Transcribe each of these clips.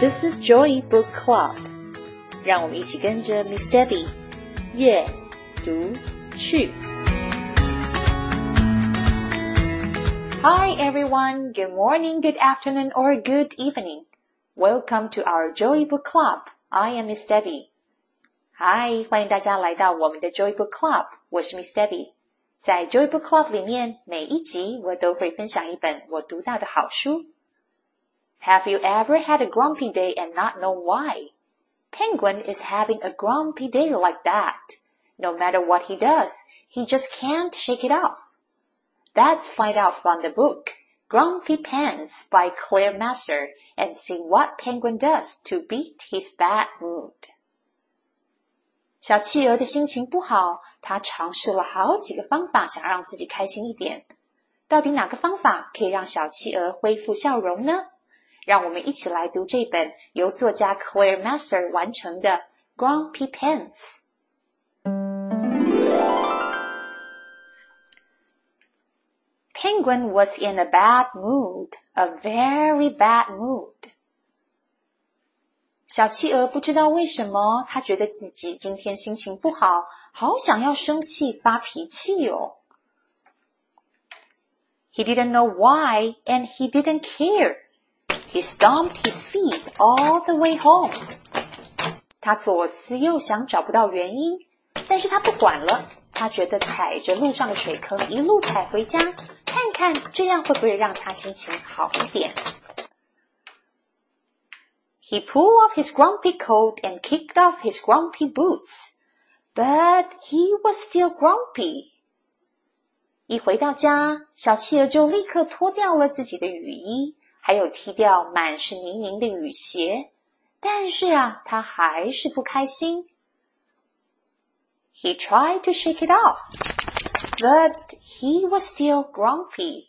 This is Joy Book Club，让我们一起跟着 Miss Debbie 阅读去。Hi everyone, good morning, good afternoon, or good evening. Welcome to our Joy Book Club. I am Miss Debbie. Hi，欢迎大家来到我们的 Joy Book Club，我是 Miss Debbie。在 Joy Book Club 里面，每一集我都会分享一本我读到的好书。 have you ever had a grumpy day and not know why? Penguin is having a grumpy day like that. No matter what he does, he just can't shake it off. Let's find out from the book Grumpy Pants by Claire Messer and see what Penguin does to beat his bad mood. 小企鹅的心情不好，他尝试了好几个方法，想让自己开心一点。到底哪个方法可以让小企鹅恢复笑容呢？让我们一起来读这本由作家 Claire Messer 完成的《Grumpy Pants》。Penguin was in a bad mood, a very bad mood. 小企鹅不知道为什么，他觉得自己今天心情不好，好想要生气发脾气哦。He didn't know why, and he didn't care. He stomped his feet all the way home. 他左思右想找不到原因，但是他不管了。他觉得踩着路上的水坑一路踩回家，看看这样会不会让他心情好一点。He pulled off his grumpy coat and kicked off his grumpy boots, but he was still grumpy. 一回到家，小企鹅就立刻脱掉了自己的雨衣。 还有踢掉满是泥泞的雨鞋，但是啊，他还是不开心。He tried to shake it off, but he was still grumpy.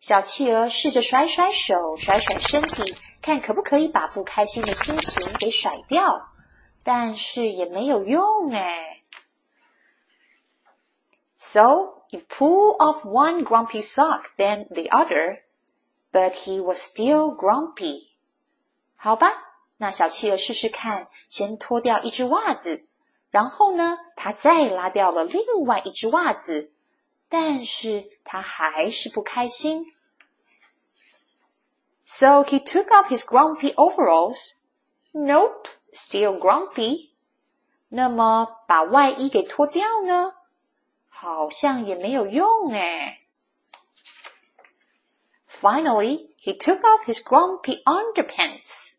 小企鹅试着甩甩手，甩甩身体，看可不可以把不开心的心情给甩掉，但是也没有用哎。So he pulled off one grumpy sock, then the other. But he was still grumpy. 好吧，那小企鹅试试看，先脱掉一只袜子，然后呢，他再拉掉了另外一只袜子，但是他还是不开心。So he took off his grumpy overalls. Nope, still grumpy. 那么把外衣给脱掉呢？好像也没有用哎。 Finally, he took off his grumpy underpants.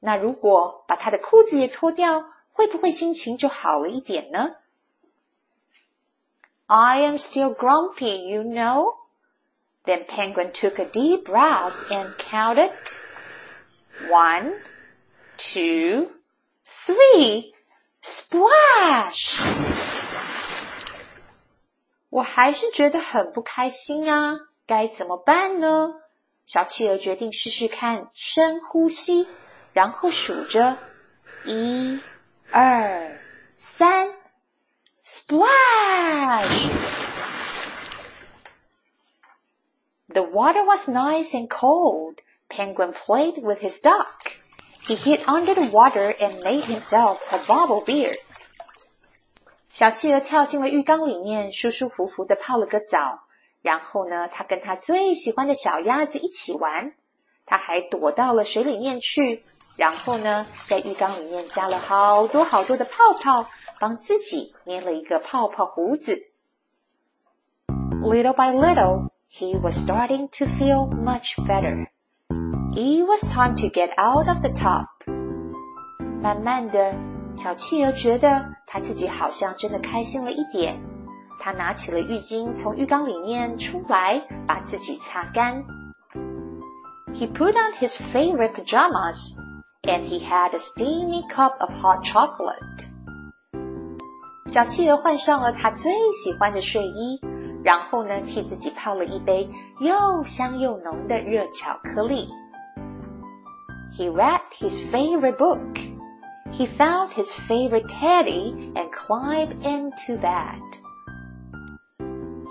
那如果把他的裤子也脱掉，会不会心情就好了一点呢？I am still grumpy, you know. Then Penguin took a deep breath and counted one, two, three. Splash! 我还是觉得很不开心啊。 该怎么办呢？小企鹅决定试试看深呼吸，然后数着一、二、三，splash。The water was nice and cold. Penguin played with his duck. He hid under the water and made himself a bubble beard. 小企鹅跳进了浴缸里面，舒舒服服的泡了个澡。 然后呢，他跟他最喜欢的小鸭子一起玩，他还躲到了水里面去。然后呢，在浴缸里面加了好多好多的泡泡，帮自己捏了一个泡泡胡子。Little by little, he was starting to feel much better. It was time to get out of the tub. 慢慢的，小企鹅觉得他自己好像真的开心了一点。他拿起了浴巾，从浴缸里面出来，把自己擦干。He put on his favorite pajamas, and he had a steamy cup of hot chocolate. 小企鹅换上了他最喜欢的睡衣，然后呢，替自己泡了一杯又香又浓的热巧克力。He read his favorite book. He found his favorite teddy and climbed into bed.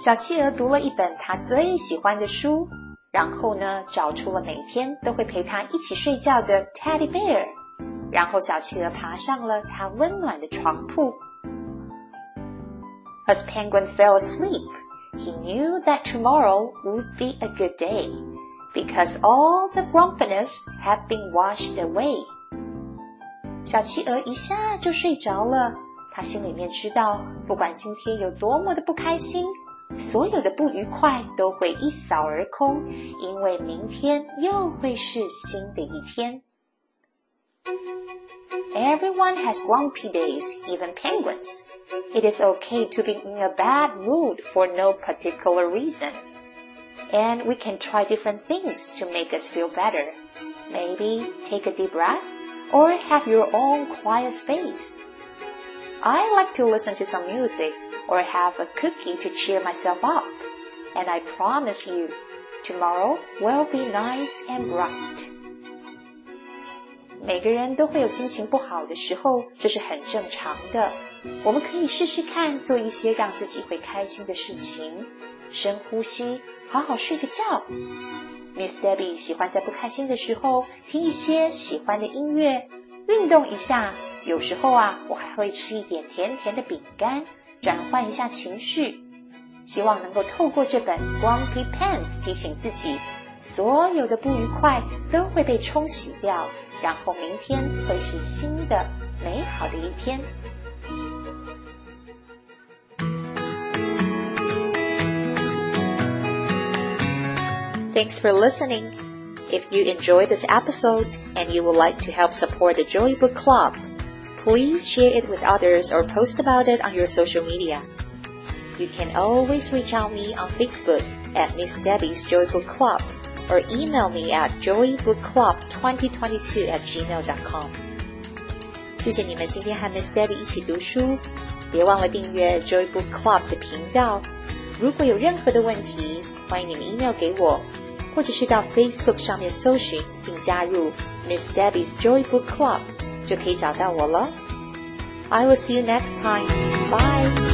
小企鹅读了一本他最喜欢的书，然后呢，找出了每天都会陪他一起睡觉的 Teddy Bear，然后小企鹅爬上了他温暖的床铺。As Penguin fell asleep, he knew that tomorrow would be a good day because all the grumpiness had been washed away. 小企鹅一下就睡着了，他心里面知道，不管今天有多么的不开心，所有的不愉快都会一扫而空，因为明天又会是新的一天。Everyone has grumpy days, even penguins. It is okay to be in a bad mood for no particular reason. And we can try different things to make us feel better. Maybe take a deep breath or have your own quiet space. I like to listen to some music or have a cookie to cheer myself up. And I promise you, tomorrow will be nice and bright. 每个人都会有心情不好的时候，这是很正常的。我们可以试试看，做一些让自己会开心的事情，深呼吸，好好睡个觉。Miss Debbie 喜欢在不开心的时候听一些喜欢的音乐，运动一下。有时候啊，我还会吃一点甜甜的饼干，转换一下情绪。希望能够透过这本 Grumpy Pants 提醒自己，所有的不愉快都会被冲洗掉，然后明天会是新的美好的一天。Thanks for listening. If you enjoyed this episode and you would like to help support the Joy Book Club, please share it with others or post about it on your social media. You can always reach out me on Facebook at Miss Debbie's Joy Book Club or email me at joybookclub2022 at gmail.com. 谢谢你们今天和 Miss Debbie 一起读书，别忘了订阅 Joy Book Club 的频道。如果有任何的问题，欢迎你们 email 给我，或者是到 Facebook 上面搜寻并加入 Miss Debbie's Joy Book Club 就可以找到我了。I will see you next time. Bye.